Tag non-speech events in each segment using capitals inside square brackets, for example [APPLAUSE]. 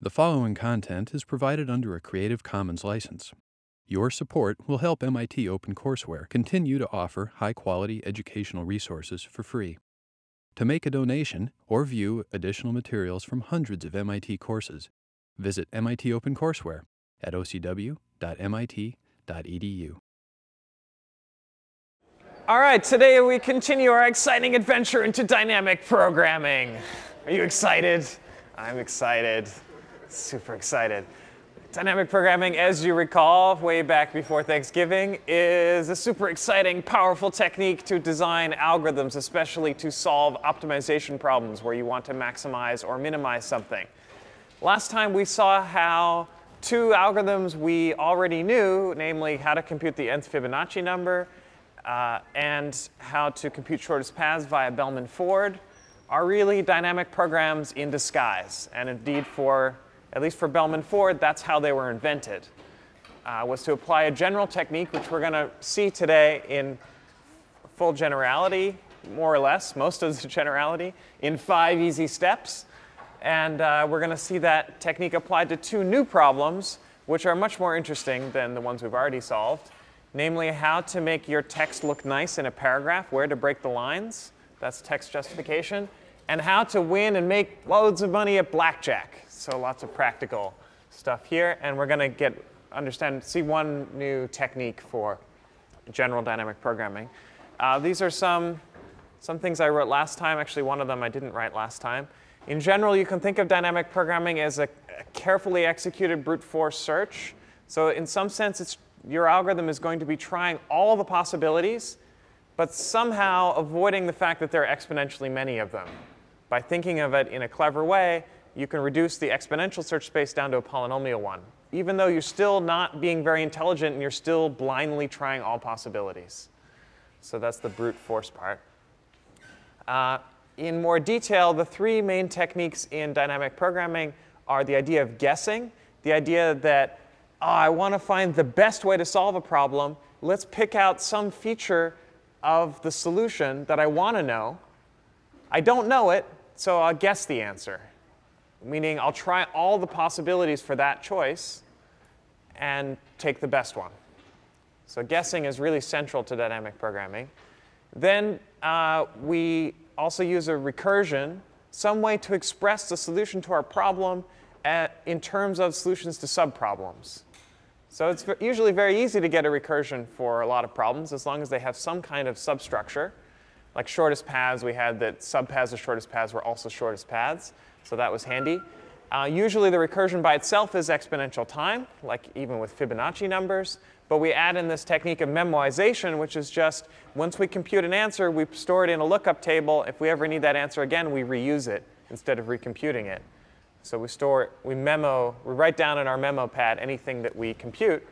The following content is provided under a Creative Commons license. Your support will help MIT OpenCourseware continue to offer high quality educational resources for free. To make a donation or view additional materials from hundreds of MIT courses, visit MIT OpenCourseware at ocw.mit.edu. All right, today we continue our exciting adventure into dynamic programming. Are you excited? I'm excited. Super excited. Dynamic programming, as you recall, way back before Thanksgiving, is a super exciting, powerful technique to design algorithms, especially to solve optimization problems where you want to maximize or minimize something. Last time we saw how two algorithms we already knew, namely how to compute the nth Fibonacci number uh, and how to compute shortest paths via Bellman-Ford, are really dynamic programs in disguise. And indeed, for at least for Bellman-Ford, that's how they were invented, uh, was to apply a general technique, which we're going to see today in full generality, more or less, most of the [LAUGHS] generality, in five easy steps. And uh, we're going to see that technique applied to two new problems, which are much more interesting than the ones we've already solved, namely how to make your text look nice in a paragraph, where to break the lines, that's text justification, and how to win and make loads of money at blackjack. So lots of practical stuff here, and we're going to get understand see one new technique for general dynamic programming. Uh, these are some some things I wrote last time. Actually, one of them I didn't write last time. In general, you can think of dynamic programming as a, a carefully executed brute force search. So in some sense, it's, your algorithm is going to be trying all the possibilities, but somehow avoiding the fact that there are exponentially many of them. By thinking of it in a clever way, you can reduce the exponential search space down to a polynomial one, even though you're still not being very intelligent and you're still blindly trying all possibilities. So that's the brute force part. Uh, in more detail, the three main techniques in dynamic programming are the idea of guessing, the idea that oh, I want to find the best way to solve a problem. Let's pick out some feature of the solution that I want to know. I don't know it, so I'll guess the answer meaning I'll try all the possibilities for that choice and take the best one. So guessing is really central to dynamic programming. Then uh, we also use a recursion, some way to express the solution to our problem at, in terms of solutions to subproblems. So it's usually very easy to get a recursion for a lot of problems as long as they have some kind of substructure. Like shortest paths, we had that subpaths of shortest paths were also shortest paths. So that was handy. Uh, usually the recursion by itself is exponential time, like even with Fibonacci numbers. But we add in this technique of memoization, which is just once we compute an answer, we store it in a lookup table. If we ever need that answer again, we reuse it instead of recomputing it. So we store, we memo, we write down in our memo pad anything that we compute.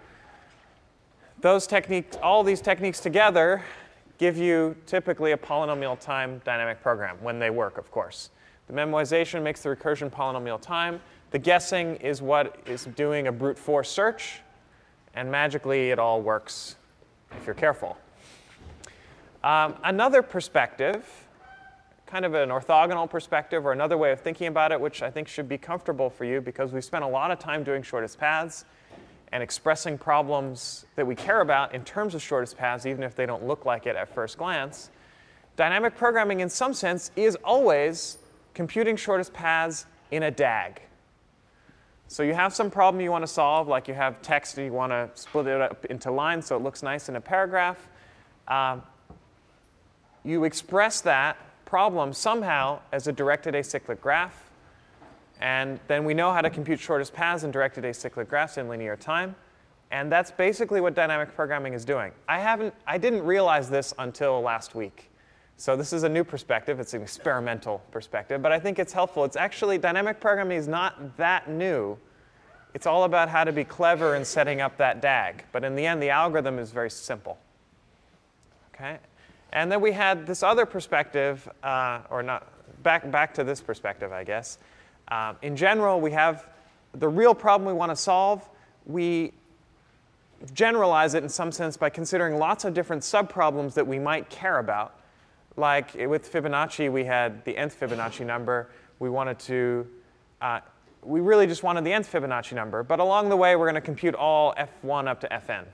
Those techniques, all these techniques together give you typically a polynomial time dynamic program, when they work, of course. The memoization makes the recursion polynomial time. The guessing is what is doing a brute force search. And magically, it all works if you're careful. Um, another perspective, kind of an orthogonal perspective or another way of thinking about it, which I think should be comfortable for you because we spent a lot of time doing shortest paths and expressing problems that we care about in terms of shortest paths, even if they don't look like it at first glance. Dynamic programming, in some sense, is always computing shortest paths in a DAG. So you have some problem you want to solve, like you have text and you want to split it up into lines so it looks nice in a paragraph. Um, you express that problem somehow as a directed acyclic graph. And then we know how to compute shortest paths in directed acyclic graphs in linear time. And that's basically what dynamic programming is doing. I, haven't, I didn't realize this until last week. So this is a new perspective. It's an experimental perspective, but I think it's helpful. It's actually, dynamic programming is not that new. It's all about how to be clever in setting up that DAG. But in the end, the algorithm is very simple. Okay? And then we had this other perspective, uh, or not, back, back to this perspective, I guess. Um, in general, we have the real problem we want to solve. We generalize it in some sense by considering lots of different subproblems that we might care about like with Fibonacci, we had the nth Fibonacci number. We wanted to, uh, we really just wanted the nth Fibonacci number, but along the way we're going to compute all f1 up to fn.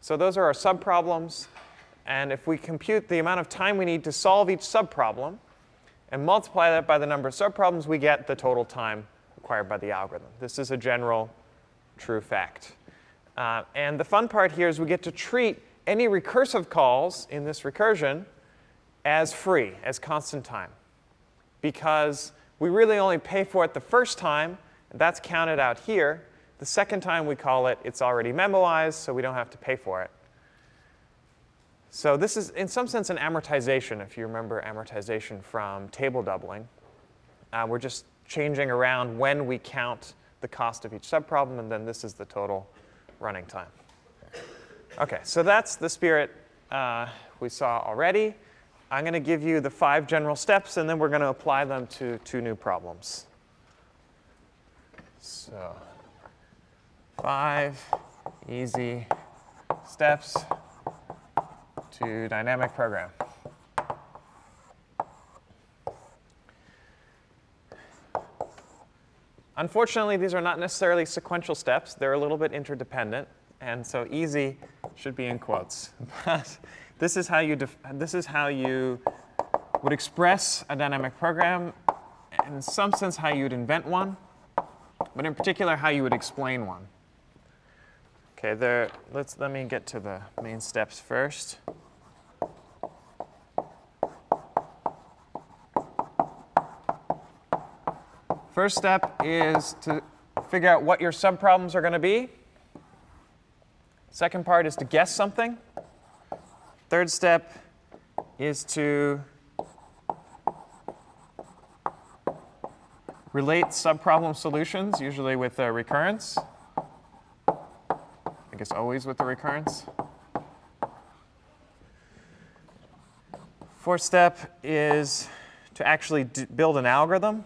So those are our subproblems. And if we compute the amount of time we need to solve each subproblem and multiply that by the number of subproblems, we get the total time required by the algorithm. This is a general true fact. Uh, and the fun part here is we get to treat any recursive calls in this recursion as free, as constant time. Because we really only pay for it the first time, that's counted out here. The second time we call it, it's already memoized, so we don't have to pay for it. So this is, in some sense, an amortization, if you remember amortization from table doubling. Uh, we're just changing around when we count the cost of each subproblem, and then this is the total running time. OK, so that's the spirit uh, we saw already. I'm going to give you the five general steps, and then we're going to apply them to two new problems. So five easy steps to dynamic program. Unfortunately, these are not necessarily sequential steps. They're a little bit interdependent. And so easy should be in quotes. [LAUGHS] This is how you, this is how you would express a dynamic program, in some sense how you'd invent one, but in particular how you would explain one. Okay, there, let's, let me get to the main steps first. First step is to figure out what your subproblems are going to be. Second part is to guess something. Third step is to relate subproblem solutions, usually with a recurrence. I guess always with the recurrence. Fourth step is to actually build an algorithm.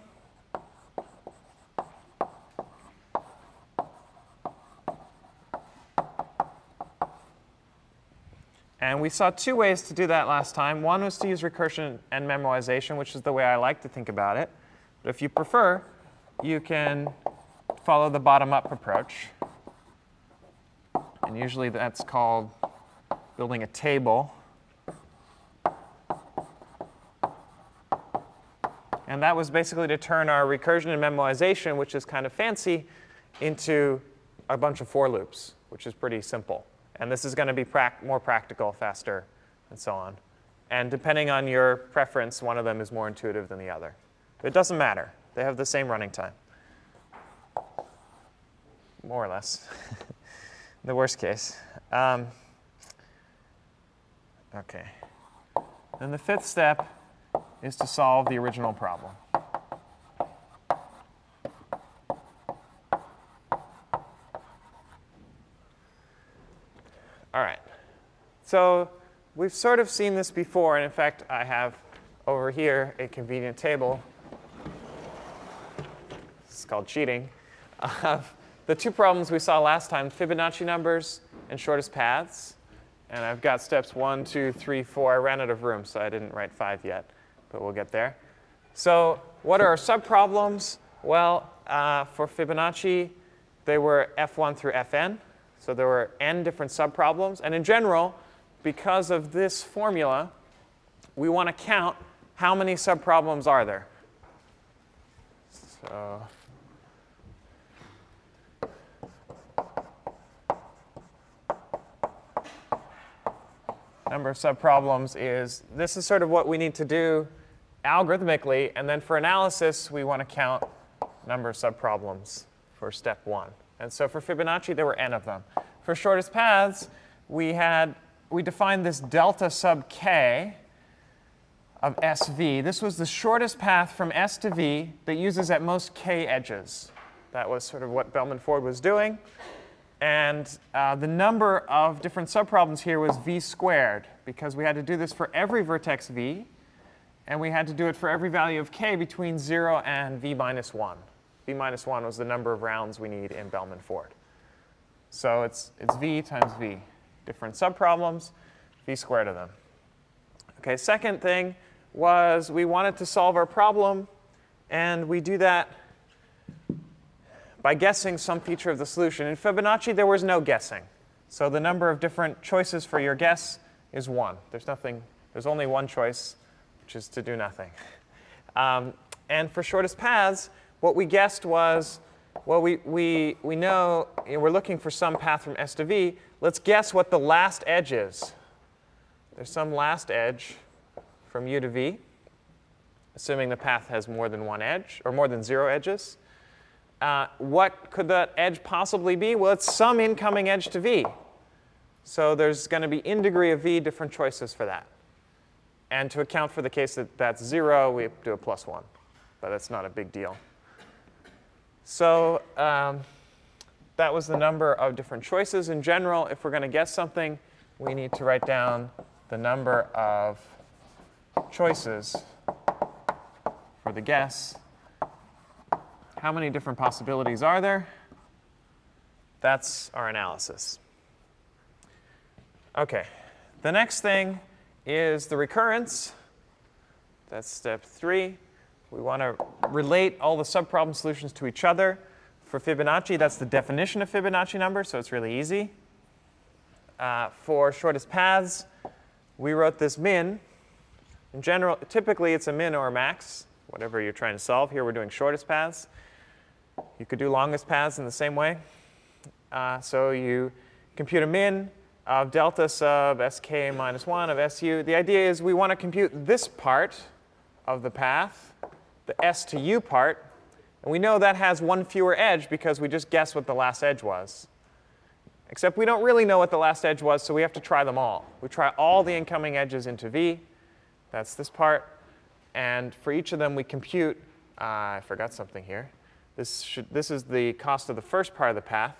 And we saw two ways to do that last time. One was to use recursion and memoization, which is the way I like to think about it. But if you prefer, you can follow the bottom-up approach. And usually that's called building a table. And that was basically to turn our recursion and memoization, which is kind of fancy, into a bunch of for loops, which is pretty simple. And this is going to be more practical, faster, and so on. And depending on your preference, one of them is more intuitive than the other. But it doesn't matter. They have the same running time. More or less. [LAUGHS] the worst case. Um, OK. Then the fifth step is to solve the original problem. All right. So we've sort of seen this before. And in fact, I have over here a convenient table. It's called cheating. Of the two problems we saw last time, Fibonacci numbers and shortest paths. And I've got steps one, two, three, four. I ran out of room, so I didn't write five yet. But we'll get there. So what are our subproblems? Well, uh, for Fibonacci, they were f1 through fn. So there were n different subproblems. And in general, because of this formula, we want to count how many subproblems are there. So number of subproblems is this is sort of what we need to do algorithmically. And then for analysis, we want to count number of subproblems for step one. And so for Fibonacci, there were n of them. For shortest paths, we had we defined this delta sub k of SV. This was the shortest path from S to V that uses at most k edges. That was sort of what Bellman Ford was doing. And uh, the number of different subproblems here was v squared, because we had to do this for every vertex v, and we had to do it for every value of k between 0 and v minus 1 v minus 1 was the number of rounds we need in Bellman Ford. So it's, it's v times v. Different subproblems, v squared of them. Okay, second thing was we wanted to solve our problem, and we do that by guessing some feature of the solution. In Fibonacci, there was no guessing. So the number of different choices for your guess is one. There's nothing, there's only one choice, which is to do nothing. [LAUGHS] Um, and for shortest paths, what we guessed was, well, we, we, we know, you know we're looking for some path from S to V. Let's guess what the last edge is. There's some last edge from U to V, assuming the path has more than one edge, or more than zero edges. Uh, what could that edge possibly be? Well, it's some incoming edge to V. So there's going to be in degree of V different choices for that. And to account for the case that that's 0, we do a plus 1. But that's not a big deal. So um, that was the number of different choices. In general, if we're going to guess something, we need to write down the number of choices for the guess. How many different possibilities are there? That's our analysis. OK, the next thing is the recurrence. That's step three. We want to relate all the subproblem solutions to each other. For Fibonacci, that's the definition of Fibonacci number, so it's really easy. Uh, for shortest paths, we wrote this min. In general, typically it's a min or a max, whatever you're trying to solve. Here we're doing shortest paths. You could do longest paths in the same way. Uh, so you compute a min of delta sub sk minus 1 of su. The idea is we want to compute this part of the path, the s to u part. And we know that has one fewer edge because we just guessed what the last edge was. Except we don't really know what the last edge was, so we have to try them all. We try all the incoming edges into V. That's this part. And for each of them, we compute, uh, I forgot something here. This, should, this is the cost of the first part of the path.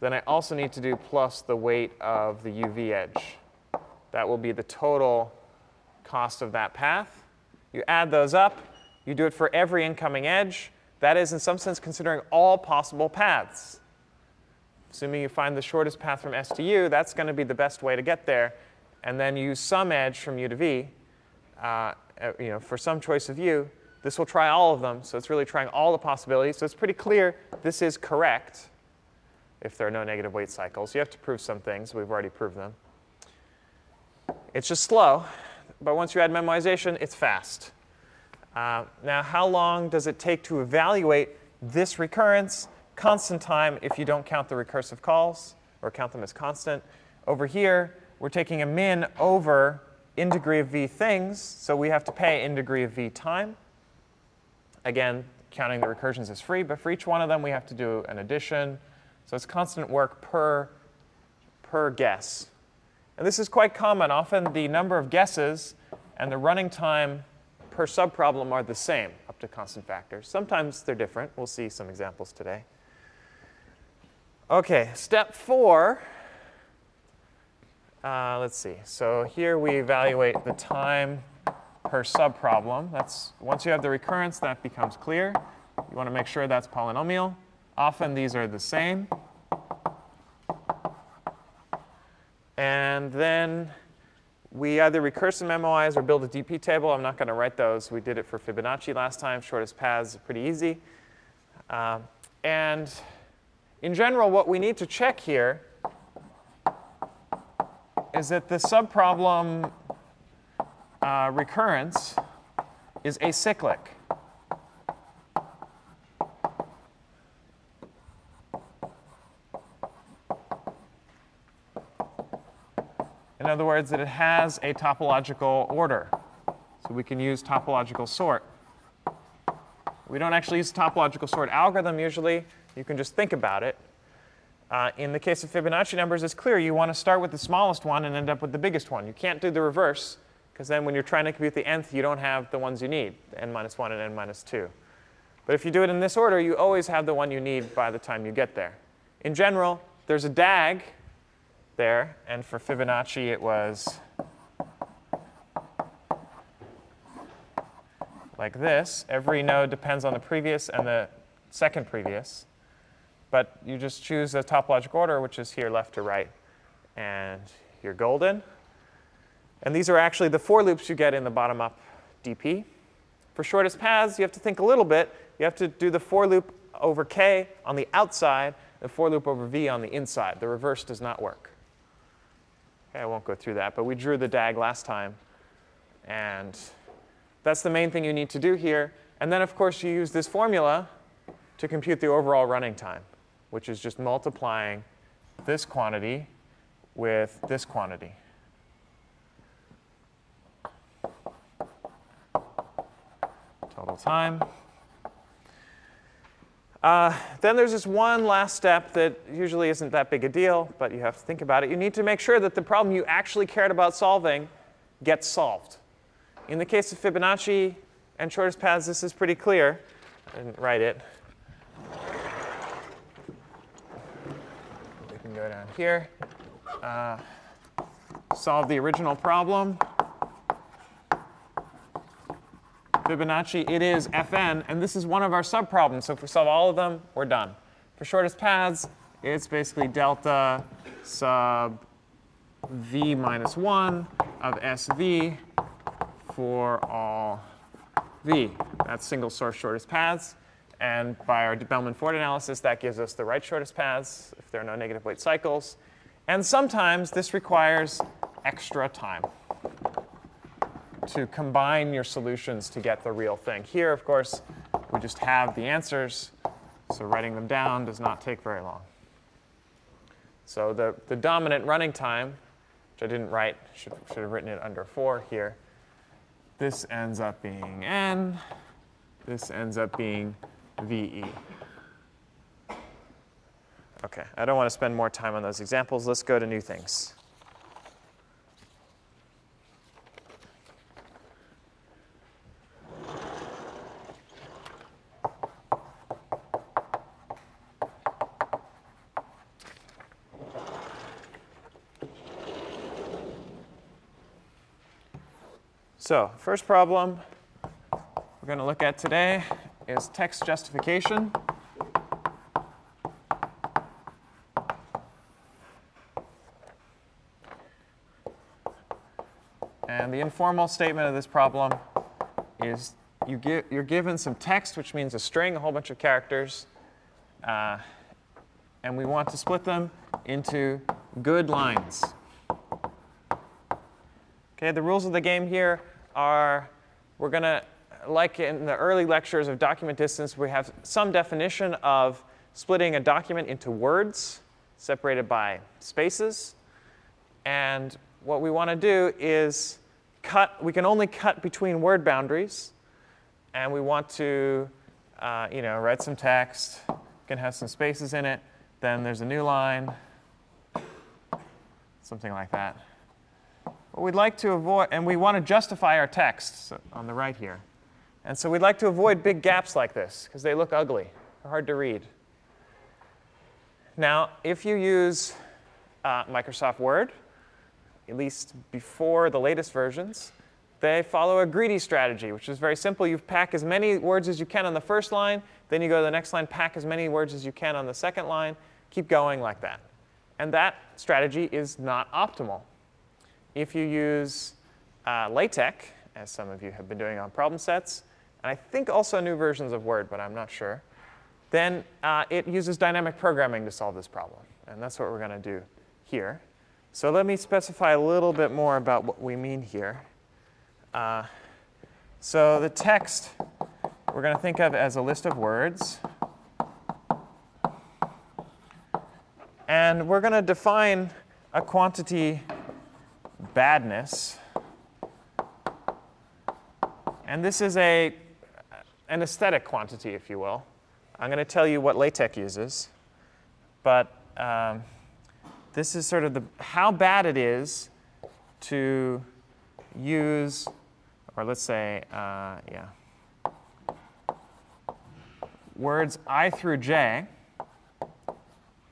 Then I also need to do plus the weight of the UV edge. That will be the total cost of that path. You add those up. You do it for every incoming edge. That is, in some sense, considering all possible paths. Assuming you find the shortest path from S to U, that's going to be the best way to get there. And then use some edge from U to V uh, uh, you know, for some choice of U. This will try all of them, so it's really trying all the possibilities. So it's pretty clear this is correct if there are no negative weight cycles. You have to prove some things. We've already proved them. It's just slow, but once you add memoization, it's fast. Uh, now, how long does it take to evaluate this recurrence? constant time if you don't count the recursive calls or count them as constant. Over here, we're taking a min over in degree of v things, so we have to pay in degree of v time. Again, counting the recursions is free, but for each one of them, we have to do an addition. So it's constant work per, per guess. And this is quite common. Often the number of guesses and the running time per subproblem are the same up to constant factors. Sometimes they're different. We'll see some examples today. Okay, step four. Uh, let's see. So here we evaluate the time per subproblem. That's once you have the recurrence, that becomes clear. You want to make sure that's polynomial. Often these are the same. And then we either recurse recursive memoize or build a DP table. I'm not going to write those. We did it for Fibonacci last time. Shortest paths, pretty easy. Uh, and in general, what we need to check here is that the subproblem uh, recurrence is acyclic. Other words, that it has a topological order. So we can use topological sort. We don't actually use topological sort algorithm usually. You can just think about it. Uh, in the case of Fibonacci numbers, it's clear you want to start with the smallest one and end up with the biggest one. You can't do the reverse, because then when you're trying to compute the nth, you don't have the ones you need, n minus 1 and n minus 2. But if you do it in this order, you always have the one you need by the time you get there. In general, there's a DAG there, and for Fibonacci it was like this. Every node depends on the previous and the second previous. But you just choose a topological order, which is here left to right. And you're golden. And these are actually the for loops you get in the bottom-up DP. For shortest paths, you have to think a little bit. You have to do the for loop over k on the outside, the for loop over v on the inside. The reverse does not work. I won't go through that, but we drew the DAG last time. And that's the main thing you need to do here. And then, of course, you use this formula to compute the overall running time, which is just multiplying this quantity with this quantity. Total time. Uh, then there's this one last step that usually isn't that big a deal, but you have to think about it. You need to make sure that the problem you actually cared about solving gets solved. In the case of Fibonacci and shortest paths, this is pretty clear. I didn't write it. We can go down here. Uh, solve the original problem. Fibonacci, it is Fn, and this is one of our subproblems. So if we solve all of them, we're done. For shortest paths, it's basically delta sub v minus 1 of SV for all v. That's single source shortest paths. And by our Bellman-Ford analysis, that gives us the right shortest paths if there are no negative weight cycles. And sometimes this requires extra time to combine your solutions to get the real thing. Here, of course, we just have the answers, so writing them down does not take very long. So the, the dominant running time, which I didn't write, should, should have written it under 4 here, this ends up being n, this ends up being VE. Okay, I don't want to spend more time on those examples. Let's go to new things. So first problem we're going to look at today is text justification. And the informal statement of this problem is you you're given some text, which means a string, a whole bunch of characters, uh, and we want to split them into good lines. Okay, the rules of the game here are we're going to, like in the early lectures of document distance, we have some definition of splitting a document into words separated by spaces. And what we want to do is cut, we can only cut between word boundaries. And we want to, uh, you know, write some text, can have some spaces in it. Then there's a new line, something like that. But we'd like to avoid, and we want to justify our texts on the right here. And so we'd like to avoid big gaps like this because they look ugly. They're hard to read. Now, if you use uh, Microsoft Word, at least before the latest versions, they follow a greedy strategy, which is very simple. You pack as many words as you can on the first line, then you go to the next line, pack as many words as you can on the second line, keep going like that. And that strategy is not optimal if you use uh, LaTeX, as some of you have been doing on problem sets, and I think also new versions of Word, but I'm not sure, then uh, it uses dynamic programming to solve this problem. And that's what we're going to do here. So let me specify a little bit more about what we mean here. Uh, so the text we're going to think of as a list of words. And we're going to define a quantity badness. And this is a, an aesthetic quantity, if you will. I'm going to tell you what LaTeX uses. But um, this is sort of the, how bad it is to use, or let's say, uh, yeah, words I through J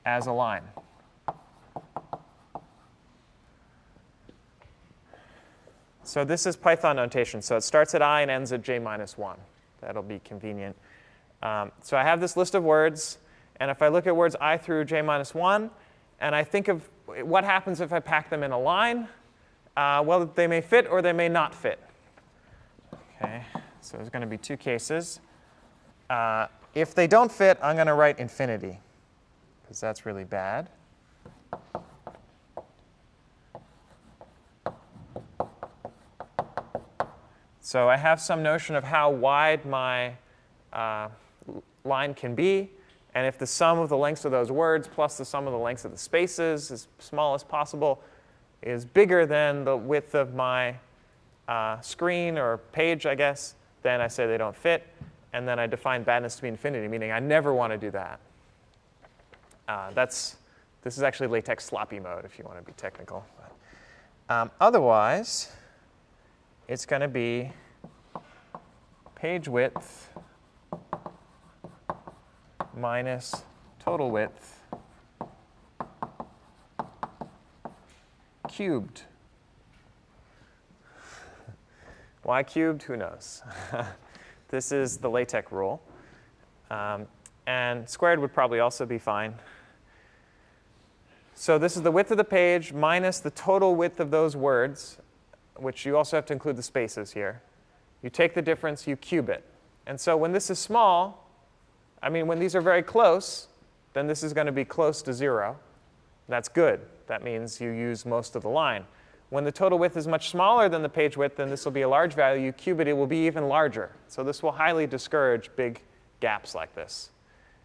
as a line. So this is Python notation. So it starts at i and ends at j minus 1. That'll be convenient. Um, so I have this list of words. And if I look at words i through j minus 1, and I think of what happens if I pack them in a line, uh, well, they may fit or they may not fit. Okay, so there's going to be two cases. Uh, if they don't fit, I'm going to write infinity, because that's really bad. So I have some notion of how wide my uh, line can be. And if the sum of the lengths of those words plus the sum of the lengths of the spaces, as small as possible, is bigger than the width of my uh, screen or page, I guess, then I say they don't fit. And then I define badness to be infinity, meaning I never want to do that. Uh, that's, this is actually latex sloppy mode if you want to be technical. Um, otherwise, it's going to be page width minus total width cubed. [LAUGHS] Why cubed? Who knows? [LAUGHS] this is the LaTeX rule. Um, and squared would probably also be fine. So this is the width of the page minus the total width of those words, which you also have to include the spaces here. You take the difference, you cube it. And so when this is small, I mean, when these are very close, then this is going to be close to 0. That's good. That means you use most of the line. When the total width is much smaller than the page width, then this will be a large value. You cube it, it will be even larger. So this will highly discourage big gaps like this.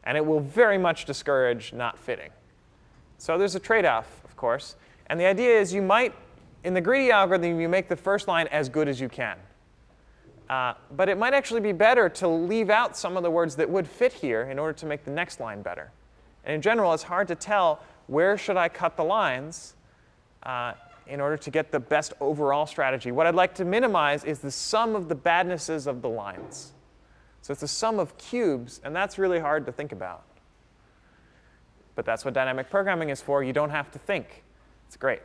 And it will very much discourage not fitting. So there's a trade-off, of course. And the idea is you might, in the greedy algorithm, you make the first line as good as you can. Uh, but it might actually be better to leave out some of the words that would fit here in order to make the next line better. And in general, it's hard to tell where should I cut the lines uh, in order to get the best overall strategy. What I'd like to minimize is the sum of the badnesses of the lines. So it's the sum of cubes, and that's really hard to think about. But that's what dynamic programming is for. You don't have to think. It's great,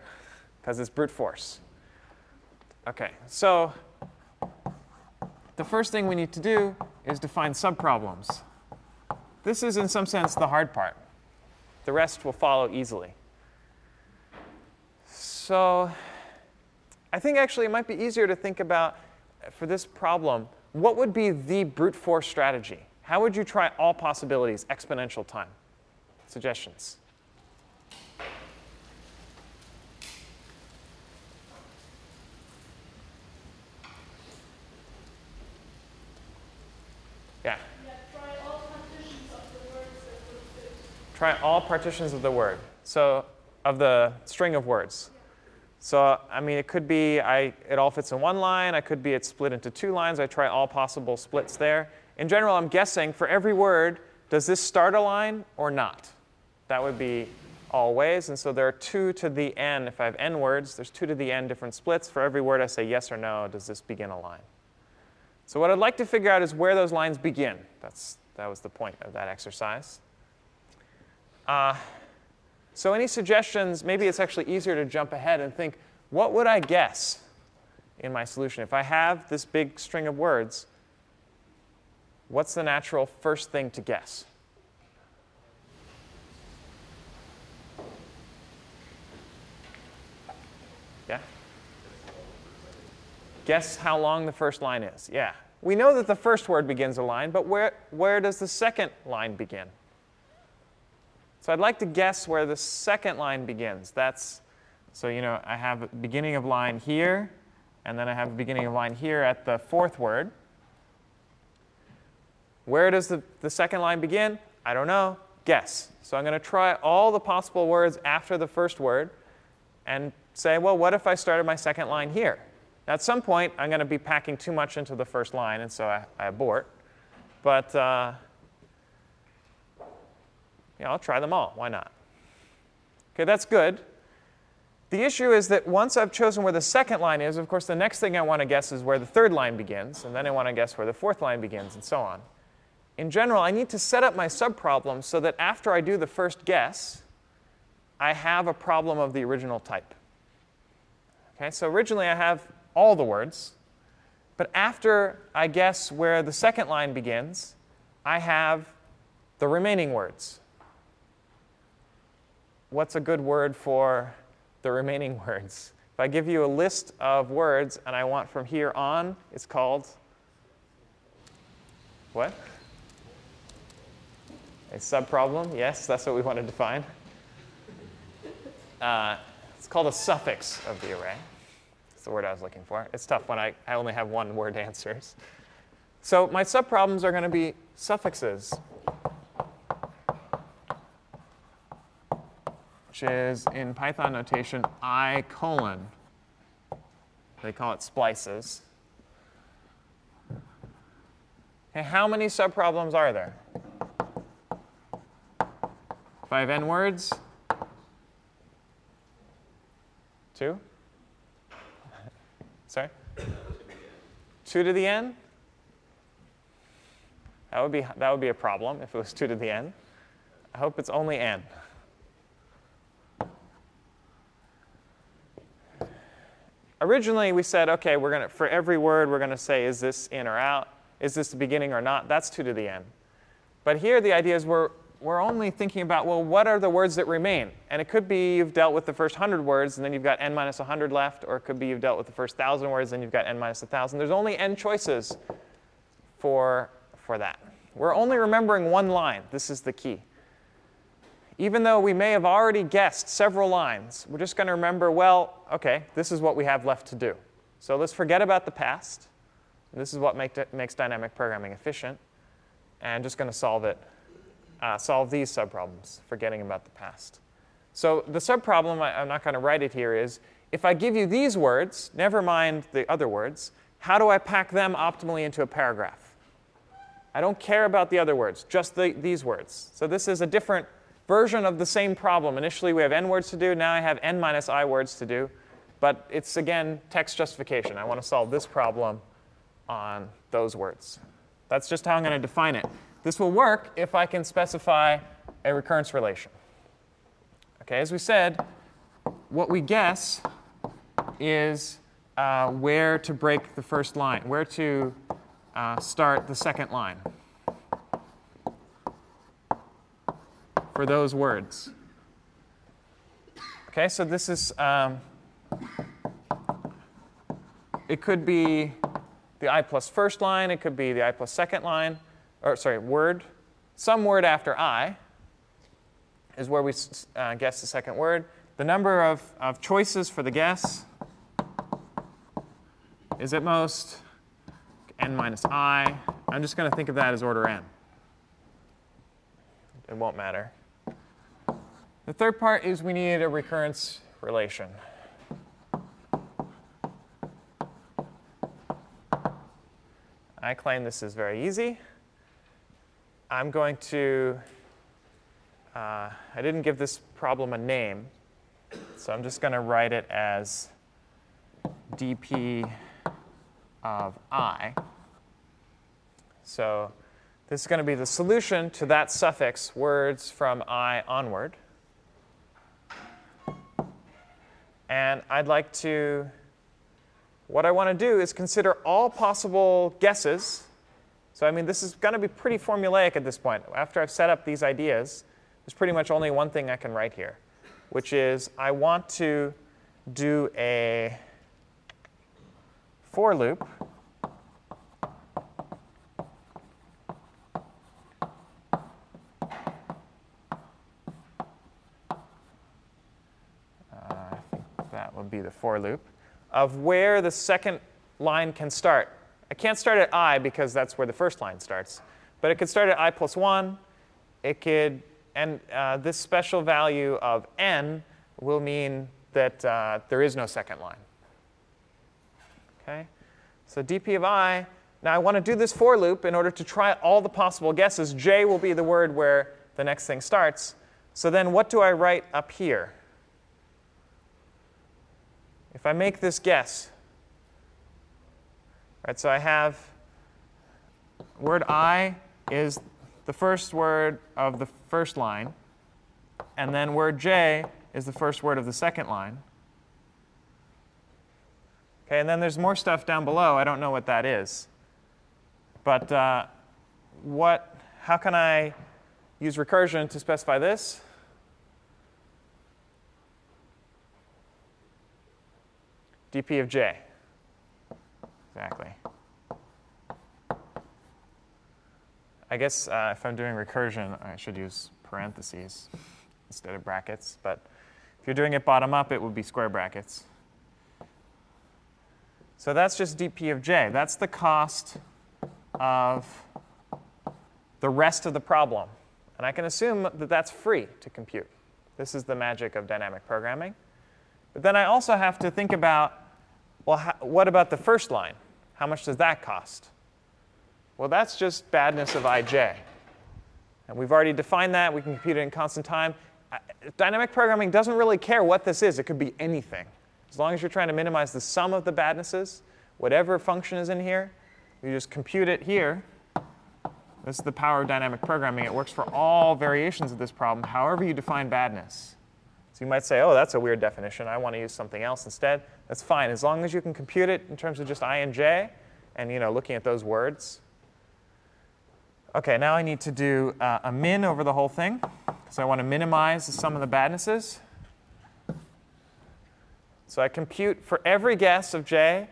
because it's brute force. OK, so the first thing we need to do is define subproblems. This is, in some sense, the hard part. The rest will follow easily. So I think actually it might be easier to think about, uh, for this problem, what would be the brute force strategy? How would you try all possibilities exponential time? Suggestions? Try all partitions of the word. So of the string of words. So I mean, it could be I, it all fits in one line. I could be it's split into two lines. I try all possible splits there. In general, I'm guessing for every word, does this start a line or not? That would be all ways. And so there are two to the n. If I have n words, there's two to the n different splits. For every word I say yes or no, does this begin a line? So what I'd like to figure out is where those lines begin. That's, that was the point of that exercise. Uh, so any suggestions, maybe it's actually easier to jump ahead and think, what would I guess in my solution? If I have this big string of words, what's the natural first thing to guess? Yeah? Guess how long the first line is. Yeah. We know that the first word begins a line, but where, where does the second line begin? So I'd like to guess where the second line begins. That's, so you know, I have a beginning of line here, and then I have a beginning of line here at the fourth word. Where does the, the second line begin? I don't know. Guess. So I'm going to try all the possible words after the first word and say, well, what if I started my second line here? Now, at some point, I'm going to be packing too much into the first line, and so I, I abort. But uh, yeah, I'll try them all. Why not? Okay, that's good. The issue is that once I've chosen where the second line is, of course, the next thing I want to guess is where the third line begins, and then I want to guess where the fourth line begins, and so on. In general, I need to set up my subproblem so that after I do the first guess, I have a problem of the original type. Okay, so originally I have all the words, but after I guess where the second line begins, I have the remaining words what's a good word for the remaining [LAUGHS] words? If I give you a list of words and I want from here on, it's called what? A subproblem, yes, that's what we want to define. Uh, it's called a suffix of the array. That's the word I was looking for. It's tough when I, I only have one word [LAUGHS] answers. So my subproblems are going to be suffixes, which is in Python notation i colon. They call it splices. Okay, how many subproblems are there? Have n words, two? [LAUGHS] Sorry? two to the n? That would, be, that would be a problem if it was 2 to the n. I hope it's only n. Originally, we said, OK, we're gonna, for every word, we're going to say, is this in or out? Is this the beginning or not? That's 2 to the n. But here, the idea is we're, we're only thinking about, well, what are the words that remain? And it could be you've dealt with the first 100 words, and then you've got n minus 100 left. Or it could be you've dealt with the first 1,000 words, and you've got n minus 1,000. There's only n choices for for that. We're only remembering one line. This is the key. Even though we may have already guessed several lines, we're just going to remember, well, OK, this is what we have left to do. So let's forget about the past. This is what make makes dynamic programming efficient. And just going to solve it, uh, solve these subproblems, forgetting about the past. So the subproblem, I, I'm not going to write it here, is if I give you these words, never mind the other words, how do I pack them optimally into a paragraph? I don't care about the other words, just the, these words. So this is a different version of the same problem. Initially, we have n words to do. Now I have n minus i words to do. But it's, again, text justification. I want to solve this problem on those words. That's just how I'm going to define it. This will work if I can specify a recurrence relation. Okay, as we said, what we guess is uh, where to break the first line, where to uh, start the second line for those words. Okay, so this is, um, it could be the i plus first line, it could be the i plus second line, or sorry, word. Some word after i is where we uh, guess the second word. The number of, of choices for the guess is at most n minus i. I'm just going to think of that as order n. It won't matter. The third part is we needed a recurrence relation. I claim this is very easy. I'm going to, uh, I didn't give this problem a name, so I'm just going to write it as dp of i. So this is going to be the solution to that suffix words from i onward. And I'd like to, what I want to do is consider all possible guesses. So I mean, this is going to be pretty formulaic at this point. After I've set up these ideas, there's pretty much only one thing I can write here, which is I want to do a for loop would be the for loop, of where the second line can start. I can't start at i because that's where the first line starts. But it could start at i plus 1. It could, and uh, this special value of n will mean that uh, there is no second line. Okay? So dp of i, now I want to do this for loop in order to try all the possible guesses. j will be the word where the next thing starts. So then what do I write up here? If I make this guess, right, so I have word I is the first word of the first line, and then word J is the first word of the second line. Okay, and then there's more stuff down below. I don't know what that is. But uh, what, how can I use recursion to specify this? Dp of j. Exactly. I guess uh, if I'm doing recursion, I should use parentheses instead of brackets. But if you're doing it bottom up, it would be square brackets. So that's just dp of j. That's the cost of the rest of the problem. And I can assume that that's free to compute. This is the magic of dynamic programming. But then I also have to think about, well, how, what about the first line? How much does that cost? Well, that's just badness of ij. And we've already defined that. We can compute it in constant time. Dynamic programming doesn't really care what this is. It could be anything. As long as you're trying to minimize the sum of the badnesses, whatever function is in here, you just compute it here. This is the power of dynamic programming. It works for all variations of this problem, however you define badness. So you might say, oh, that's a weird definition. I want to use something else instead. That's fine, as long as you can compute it in terms of just i and j, and you know, looking at those words. OK, now I need to do uh, a min over the whole thing. So I want to minimize the sum of the badnesses. So I compute for every guess of j,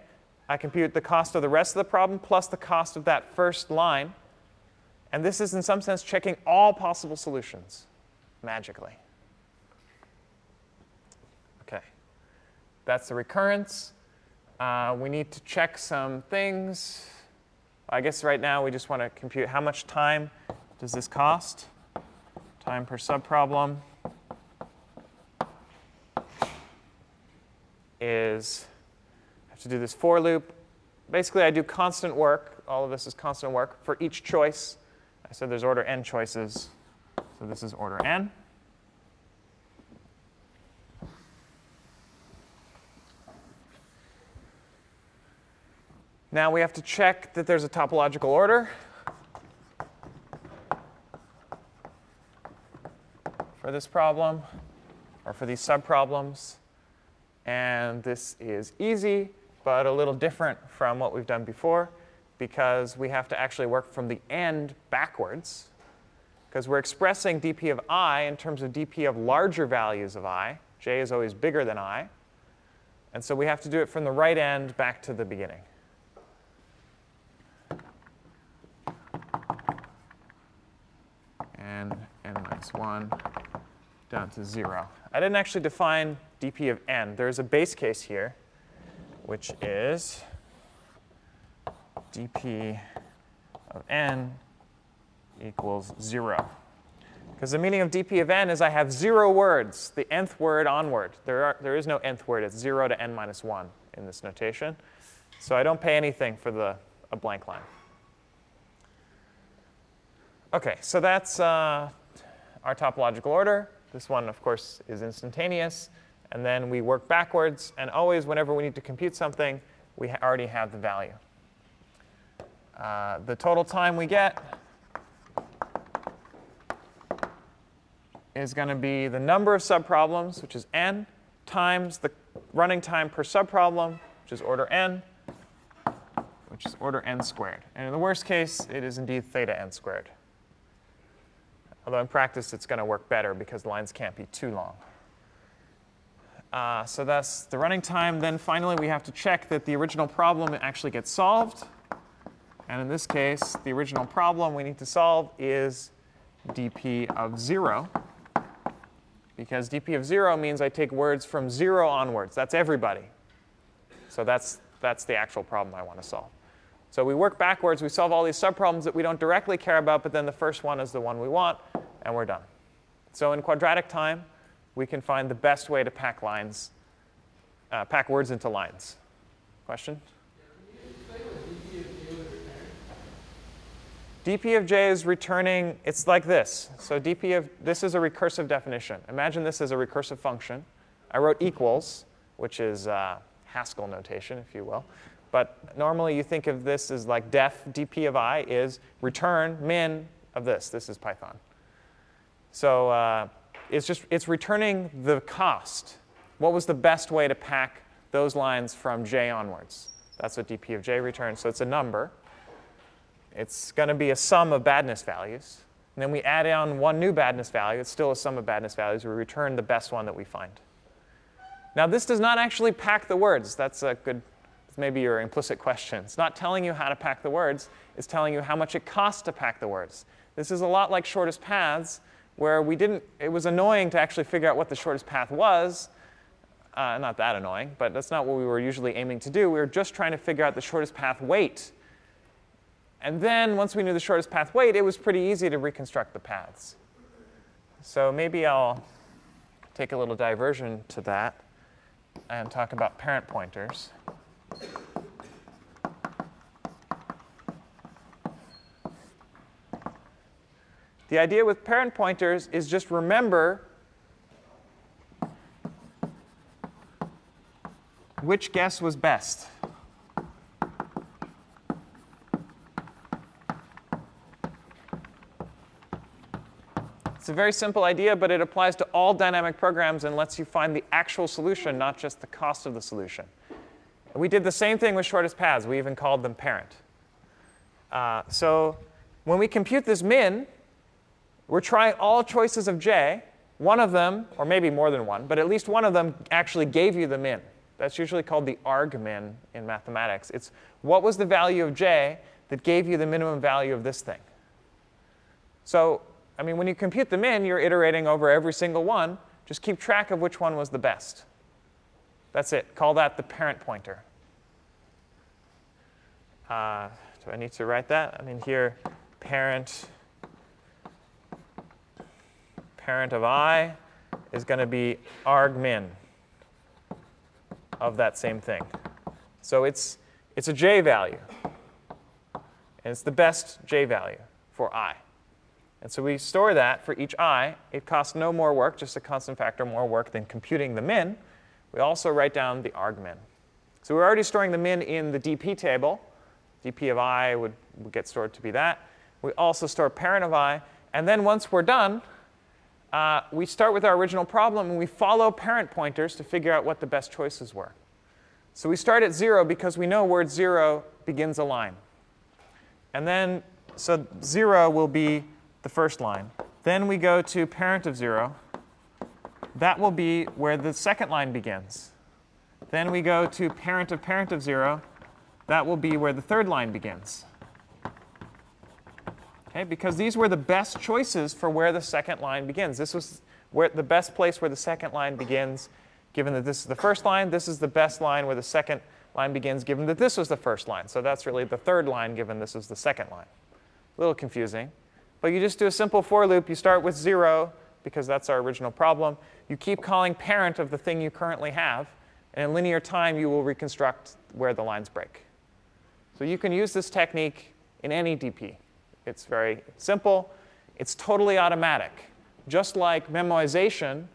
I compute the cost of the rest of the problem plus the cost of that first line. And this is, in some sense, checking all possible solutions magically. OK. That's the recurrence. Uh, we need to check some things. I guess right now we just want to compute how much time does this cost, time per subproblem. is I have to do this for loop. Basically, I do constant work. All of this is constant work for each choice. I said there's order n choices. So this is order n. Now we have to check that there's a topological order. For this problem, or for these subproblems. And this is easy, but a little different from what we've done before because we have to actually work from the end backwards because we're expressing dp of i in terms of dp of larger values of i. j is always bigger than i. And so we have to do it from the right end back to the beginning. And n minus 1 down to 0. I didn't actually define dp of n. There's a base case here, which is dp of n equals 0. Because the meaning of dp of n is I have zero words, the nth word onward. There, are, there is no nth word. It's 0 to n minus 1 in this notation. So I don't pay anything for the, a blank line. OK, so that's uh, our topological order. This one, of course, is instantaneous. And then we work backwards. And always, whenever we need to compute something, we ha already have the value. Uh, the total time we get is going to be the number of subproblems, which is n, times the running time per subproblem, which is order n, which is order n squared. And in the worst case, it is indeed theta n squared. Although in practice, it's going to work better because lines can't be too long. Uh, so that's the running time. Then finally, we have to check that the original problem actually gets solved. And in this case, the original problem we need to solve is dp of 0. Because dp of 0 means I take words from 0 onwards. That's everybody. So that's, that's the actual problem I want to solve. So we work backwards. We solve all these subproblems that we don't directly care about, but then the first one is the one we want, and we're done. So in quadratic time, we can find the best way to pack lines, uh, pack words into lines. Question? dp of j is returning, it's like this. So dp of, this is a recursive definition. Imagine this is a recursive function. I wrote equals, which is uh, Haskell notation, if you will. But normally you think of this as like def dp of i is return min of this. This is Python. So uh, it's just it's returning the cost. What was the best way to pack those lines from j onwards? That's what dp of j returns. So it's a number. It's going to be a sum of badness values. And then we add on one new badness value. It's still a sum of badness values. We return the best one that we find. Now, this does not actually pack the words. That's a good It's maybe your implicit question. It's not telling you how to pack the words, it's telling you how much it costs to pack the words. This is a lot like shortest paths, where we didn't, it was annoying to actually figure out what the shortest path was. Uh, not that annoying, but that's not what we were usually aiming to do. We were just trying to figure out the shortest path weight. And then once we knew the shortest path weight, it was pretty easy to reconstruct the paths. So maybe I'll take a little diversion to that and talk about parent pointers. The idea with parent pointers is just remember which guess was best. It's a very simple idea, but it applies to all dynamic programs and lets you find the actual solution, not just the cost of the solution. We did the same thing with shortest paths. We even called them parent. Uh, so when we compute this min, we're trying all choices of j. One of them, or maybe more than one, but at least one of them actually gave you the min. That's usually called the argmin in mathematics. It's what was the value of j that gave you the minimum value of this thing. So I mean, when you compute the min, you're iterating over every single one. Just keep track of which one was the best. That's it. Call that the parent pointer. Uh, do I need to write that? I mean, here, parent, parent of i is going to be argmin of that same thing. So it's, it's a j value. And it's the best j value for i. And so we store that for each i. It costs no more work, just a constant factor more work than computing the min. We also write down the argmin. So we're already storing the min in the dp table. dp of i would, would get stored to be that. We also store parent of i. And then once we're done, uh, we start with our original problem and we follow parent pointers to figure out what the best choices were. So we start at 0 because we know word 0 begins a line. And then, so 0 will be the first line. Then we go to parent of 0. That will be where the second line begins. Then we go to parent of parent of 0. That will be where the third line begins. Okay, because these were the best choices for where the second line begins. This was where the best place where the second line begins, given that this is the first line. This is the best line where the second line begins, given that this was the first line. So that's really the third line, given this is the second line. A little confusing. But you just do a simple for loop. You start with 0, because that's our original problem. You keep calling parent of the thing you currently have. And in linear time, you will reconstruct where the lines break. So you can use this technique in any DP. It's very simple. It's totally automatic. Just like memoization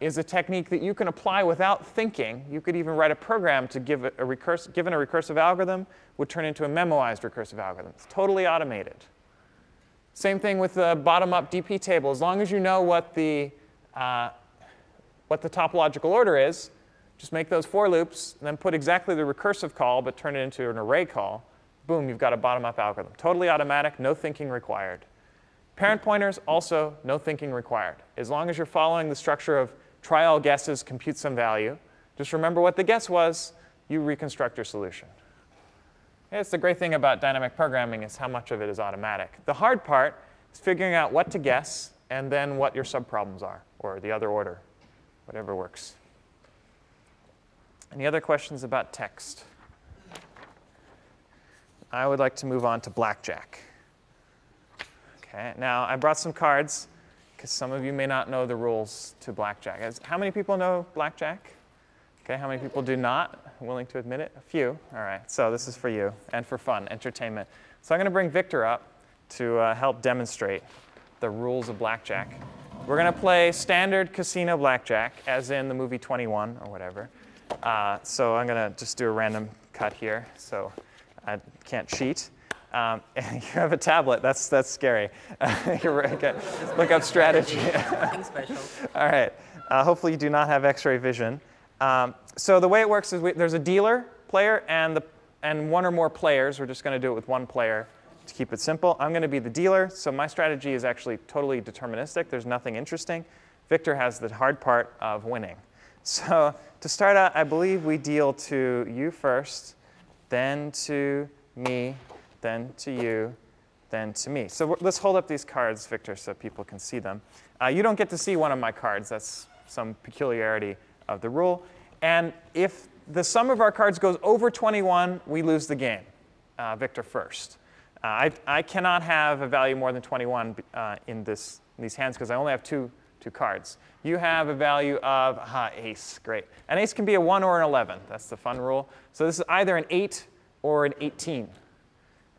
is a technique that you can apply without thinking. You could even write a program to give a recursive, given a recursive algorithm, would turn into a memoized recursive algorithm. It's totally automated. Same thing with the bottom-up DP table. As long as you know what the, uh, what the topological order is, just make those for loops, and then put exactly the recursive call, but turn it into an array call. Boom, you've got a bottom-up algorithm. Totally automatic, no thinking required. Parent pointers, also no thinking required. As long as you're following the structure of try all guesses, compute some value, just remember what the guess was, you reconstruct your solution. It's the great thing about dynamic programming is how much of it is automatic. The hard part is figuring out what to guess and then what your subproblems are, or the other order, whatever works. Any other questions about text? I would like to move on to blackjack. Okay, now I brought some cards because some of you may not know the rules to blackjack. How many people know blackjack? Okay, how many people do not? Willing to admit it? A few. All right, so this is for you and for fun, entertainment. So I'm going to bring Victor up to uh, help demonstrate the rules of blackjack. We're going to play standard casino blackjack, as in the movie 21 or whatever. Uh, so I'm going to just do a random cut here, so I can't cheat. Um, [LAUGHS] you have a tablet. That's that's scary. [LAUGHS] okay. Look up strategy. [LAUGHS] All right. Uh, hopefully you do not have X-ray vision. Um, so the way it works is we, there's a dealer player and, the, and one or more players. We're just going to do it with one player to keep it simple. I'm going to be the dealer, so my strategy is actually totally deterministic. There's nothing interesting. Victor has the hard part of winning. [LAUGHS] So to start out, I believe we deal to you first, then to me, then to you, then to me. So let's hold up these cards, Victor, so people can see them. Uh, you don't get to see one of my cards. That's some peculiarity of the rule. And if the sum of our cards goes over 21, we lose the game. Uh, Victor first. Uh, I, I cannot have a value more than 21 uh, in, this, in these hands because I only have two, two cards. You have a value of, aha, ace, great. An ace can be a 1 or an 11. That's the fun rule. So this is either an 8 or an 18.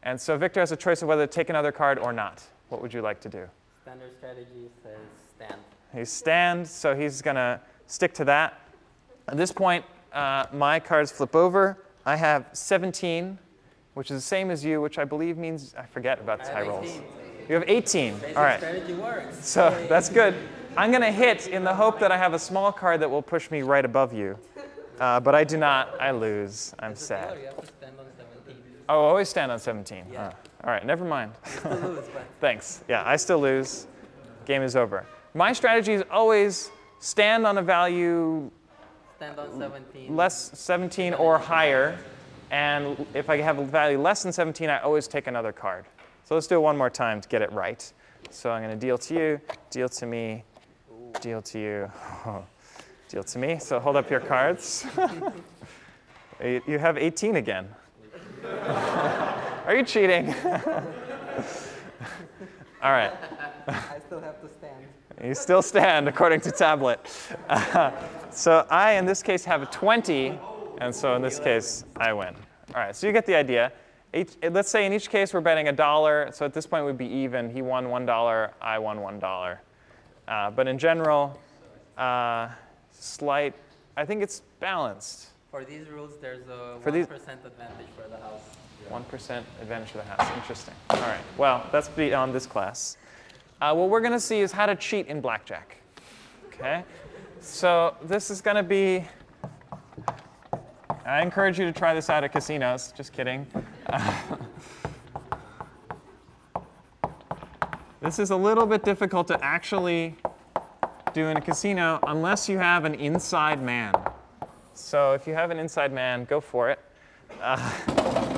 And so Victor has a choice of whether to take another card or not. What would you like to do? Standard strategy says stand. He stands, so he's going to stick to that. At this point, uh, my cards flip over. I have 17, which is the same as you, which I believe means, I forget about I high rolls. 18. You have 18. Basic All right. So that's good. I'm going to hit in the hope that I have a small card that will push me right above you. Uh, but I do not. I lose. I'm sad. dealer, You have to stand on 17. Oh, always stand on 17. Yeah. Oh, all right, never mind. Lose, but [LAUGHS] Thanks. Yeah, I still lose. Game is over. My strategy is always stand on a value stand on mm, 17. less 17 or higher. And if I have a value less than 17, I always take another card. So let's do it one more time to get it right. So I'm going to deal to you, deal to me, deal to you, [LAUGHS] deal to me. So hold up your cards. [LAUGHS] You you have 18 again. [LAUGHS] Are you cheating? All right. I still have to stand. You still stand according to tablet. So I, in this case, have a 20, and so in this case, I win. All right, so you get the idea. Each, let's say in each case we're betting a dollar, so at this point we'd be even. He won one dollar, I won one dollar. Uh, but in general, uh, slight, I think it's balanced. For these rules, there's a For 1% these- advantage for the house. 1% advantage for the house. Interesting. All right. Well, that's beyond this class. Uh, what we're going to see is how to cheat in blackjack. Okay? So this is going to be. I encourage you to try this out at casinos. Just kidding. [LAUGHS] this is a little bit difficult to actually do in a casino unless you have an inside man. So if you have an inside man, go for it. Uh,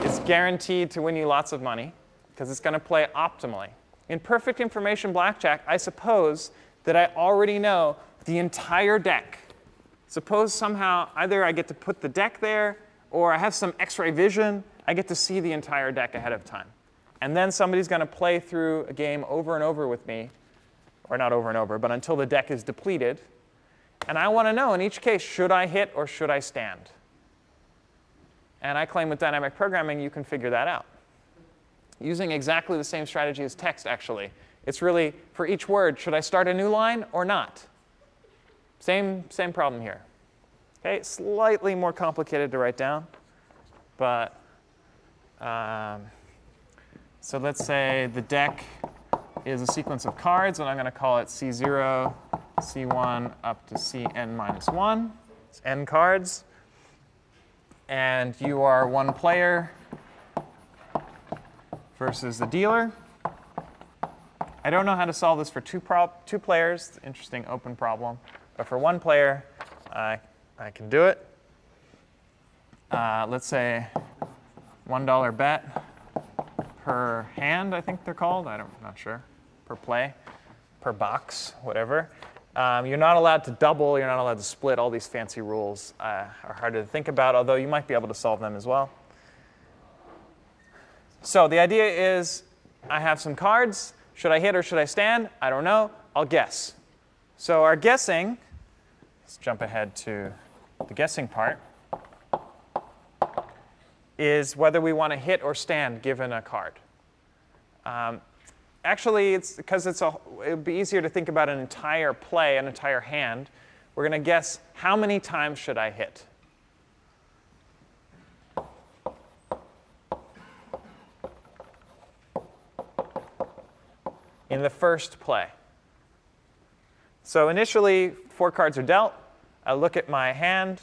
it's guaranteed to win you lots of money because it's going to play optimally. In perfect information blackjack, I suppose that I already know the entire deck. Suppose somehow either I get to put the deck there or I have some x ray vision, I get to see the entire deck ahead of time. And then somebody's going to play through a game over and over with me, or not over and over, but until the deck is depleted. And I want to know in each case should I hit or should I stand? And I claim with dynamic programming, you can figure that out. Using exactly the same strategy as text, actually. It's really for each word, should I start a new line or not? Same, same problem here. Okay, slightly more complicated to write down, but um, so let's say the deck is a sequence of cards, and I'm going to call it C0, C1 up to Cn minus 1. It's n cards and you are one player versus the dealer. I don't know how to solve this for two, two players. Interesting open problem. But for one player, I, I can do it. Uh, let's say $1 bet per hand, I think they're called. I don't, I'm not sure. Per play, per box, whatever. Um, you're not allowed to double, you're not allowed to split. All these fancy rules uh, are harder to think about, although you might be able to solve them as well. So the idea is I have some cards. Should I hit or should I stand? I don't know. I'll guess. So our guessing, let's jump ahead to the guessing part, is whether we want to hit or stand given a card. Um, actually, it's because it's a, it would be easier to think about an entire play, an entire hand. We're going to guess how many times should I hit. In the first play. So initially, four cards are dealt. I look at my hand.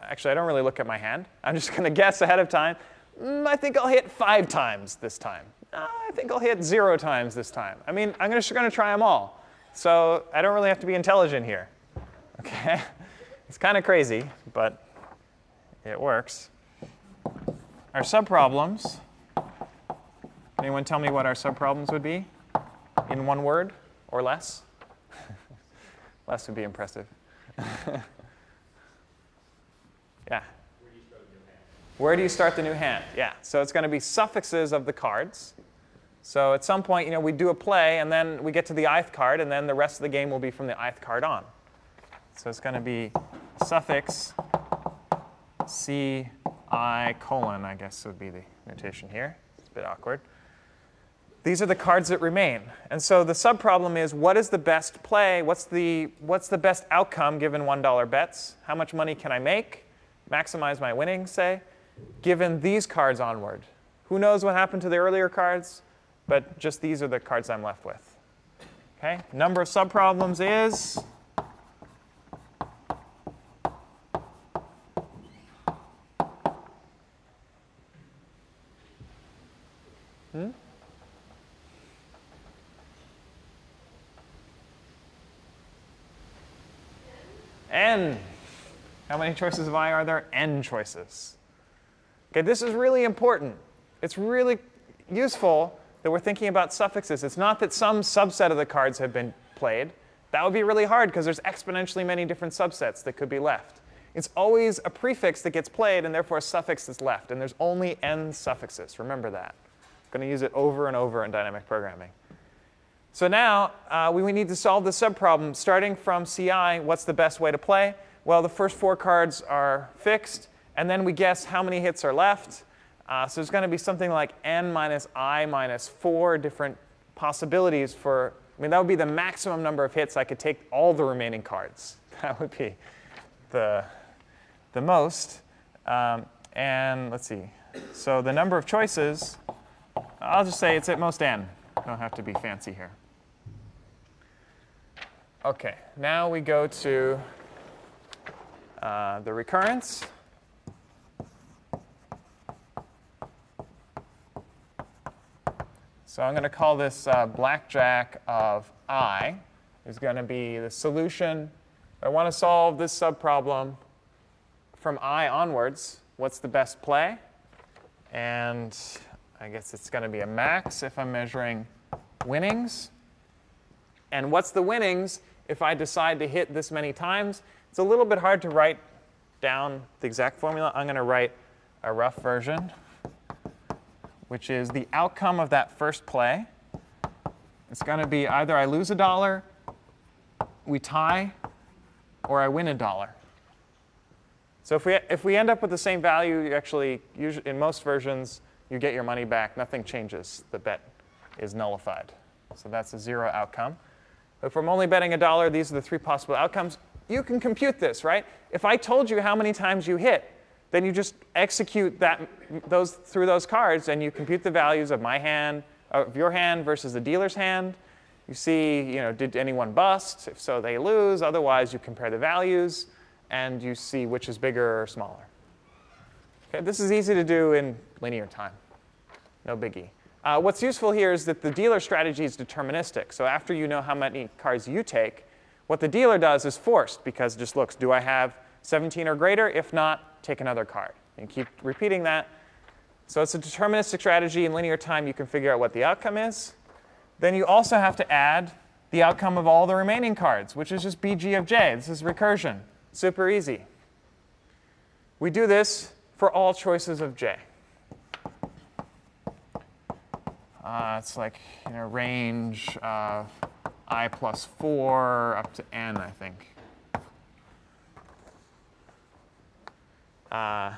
Actually, I don't really look at my hand. I'm just [LAUGHS] going to guess ahead of time. Mm, I think I'll hit five times this time. Uh, I think I'll hit zero times this time. I mean, I'm just going to try them all. So I don't really have to be intelligent here. [LAUGHS] Okay? It's kind of crazy, but it works. Our subproblems. Anyone tell me what our subproblems would be in one word or less? Less would be impressive. [LAUGHS] yeah. Where do you start the new hand? Yeah, so it's going to be suffixes of the cards. So at some point, you know, we do a play, and then we get to the ith card, and then the rest of the game will be from the ith card on. So it's going to be suffix c i colon, I guess would be the notation here. It's a bit awkward. These are the cards that remain. And so the subproblem is what is the best play? What's the, what's the best outcome given $1 bets? How much money can I make? Maximize my winnings, say, given these cards onward. Who knows what happened to the earlier cards? But just these are the cards I'm left with. Okay, number of subproblems is Hmm? N. How many choices of I are there? N choices. Okay, this is really important. It's really useful that we're thinking about suffixes. It's not that some subset of the cards have been played. That would be really hard because there's exponentially many different subsets that could be left. It's always a prefix that gets played and therefore a suffix that's left. And there's only n suffixes. Remember that. I'm going to use it over and over in dynamic programming. So now uh, we, we need to solve the subproblem. Starting from CI, what's the best way to play? Well, the first four cards are fixed, and then we guess how many hits are left. Uh, so there's going to be something like n minus i minus 4 different possibilities for, I mean, that would be the maximum number of hits I could take all the remaining cards. [LAUGHS] That would be the, the most. Um, and let's see. So the number of choices, I'll just say it's at most n. Don't have to be fancy here. OK, now we go to uh, the recurrence. So I'm going to call this uh, blackjack of i is going to be the solution. I want to solve this subproblem from i onwards. What's the best play? And I guess it's going to be a max if I'm measuring winnings. And what's the winnings if I decide to hit this many times? It's a little bit hard to write down the exact formula. I'm going to write a rough version which is the outcome of that first play. It's going to be either I lose a dollar, we tie, or I win a dollar. So if we, if we end up with the same value, you actually, in most versions, you get your money back. Nothing changes. The bet is nullified. So that's a zero outcome. If I'm only betting a dollar, these are the three possible outcomes. You can compute this, right? If I told you how many times you hit, then you just execute that, those, through those cards and you compute the values of my hand, of your hand versus the dealer's hand. You see, you know, did anyone bust? If so, they lose. Otherwise, you compare the values and you see which is bigger or smaller. Okay, this is easy to do in linear time. No biggie. Uh, what's useful here is that the dealer strategy is deterministic. So after you know how many cards you take, what the dealer does is forced because it just looks, do I have 17 or greater? If not, take another card. And keep repeating that. So it's a deterministic strategy. In linear time, you can figure out what the outcome is. Then you also have to add the outcome of all the remaining cards, which is just bj of j. This is recursion. Super easy. We do this for all choices of j. Uh, it's like you know, range of i plus 4 up to n, I think. Uh,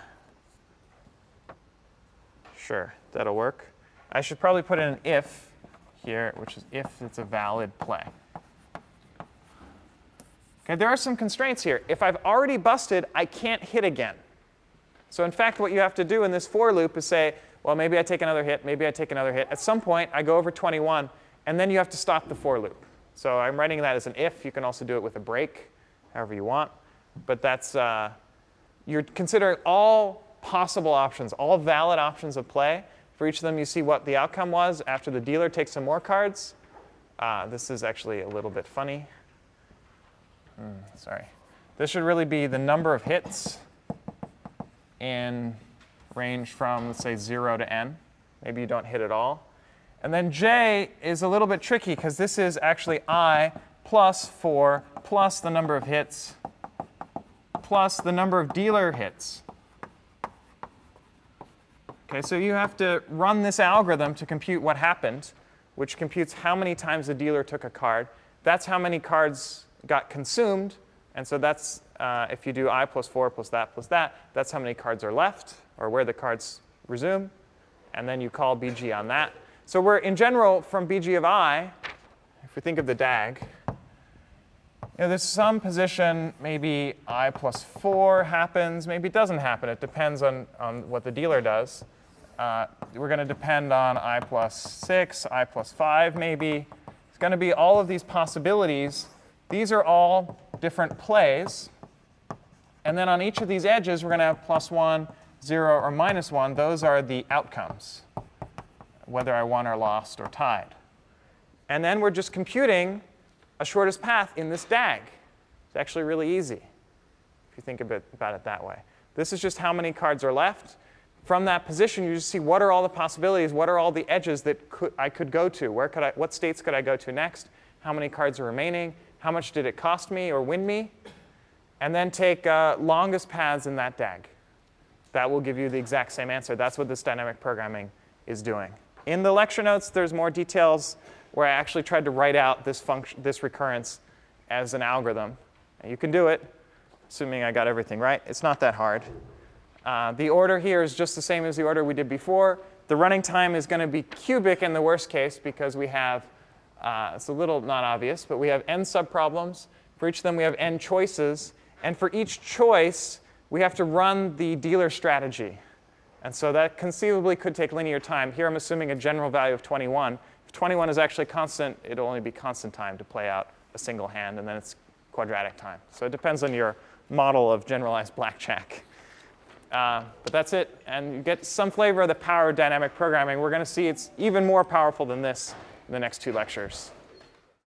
sure, that'll work. I should probably put in an if here, which is if it's a valid play. Okay, there are some constraints here. If I've already busted, I can't hit again. So in fact, what you have to do in this for loop is say, well, maybe I take another hit, maybe I take another hit. At some point, I go over 21, and then you have to stop the for loop. So I'm writing that as an if. You can also do it with a break, however you want. But that's, uh, you're considering all possible options, all valid options of play. For each of them, you see what the outcome was after the dealer takes some more cards. Uh, this is actually a little bit funny. Mm, sorry. This should really be the number of hits in range from, let's say, 0 to n. Maybe you don't hit at all. And then j is a little bit tricky because this is actually i plus 4 plus the number of hits plus the number of dealer hits. Okay, so you have to run this algorithm to compute what happened, which computes how many times the dealer took a card. That's how many cards got consumed. And so that's, uh, if you do i plus 4 plus that plus that, that's how many cards are left, or where the cards resume. And then you call bj on that. So we're, in general, from bj of i, if we think of the DAG, you know, there's some position, maybe i plus 4 happens, maybe it doesn't happen. It depends on, on what the dealer does. Uh, we're going to depend on i plus 6, i plus 5 maybe. It's going to be all of these possibilities. These are all different plays. And then on each of these edges, we're going to have plus 1, 0, or minus 1. Those are the outcomes, whether I won or lost or tied. And then we're just computing a shortest path in this DAG. It's actually really easy if you think about it that way. This is just how many cards are left. From that position, you just see what are all the possibilities, what are all the edges that could, I could go to, where could I, what states could I go to next, how many cards are remaining, how much did it cost me or win me, and then take uh, longest paths in that DAG. That will give you the exact same answer. That's what this dynamic programming is doing. In the lecture notes, there's more details where I actually tried to write out this function, this recurrence as an algorithm. And you can do it, assuming I got everything right. It's not that hard. Uh, the order here is just the same as the order we did before. The running time is going to be cubic in the worst case because we have, uh, it's a little not obvious, but we have n subproblems. For each of them, we have n choices. And for each choice, we have to run the dealer strategy. And so that conceivably could take linear time. Here I'm assuming a general value of 21. If 21 is actually constant, it'll only be constant time to play out a single hand, and then it's quadratic time. So it depends on your model of generalized blackjack. Uh, but that's it. And you get some flavor of the power of dynamic programming. We're going to see it's even more powerful than this in the next two lectures.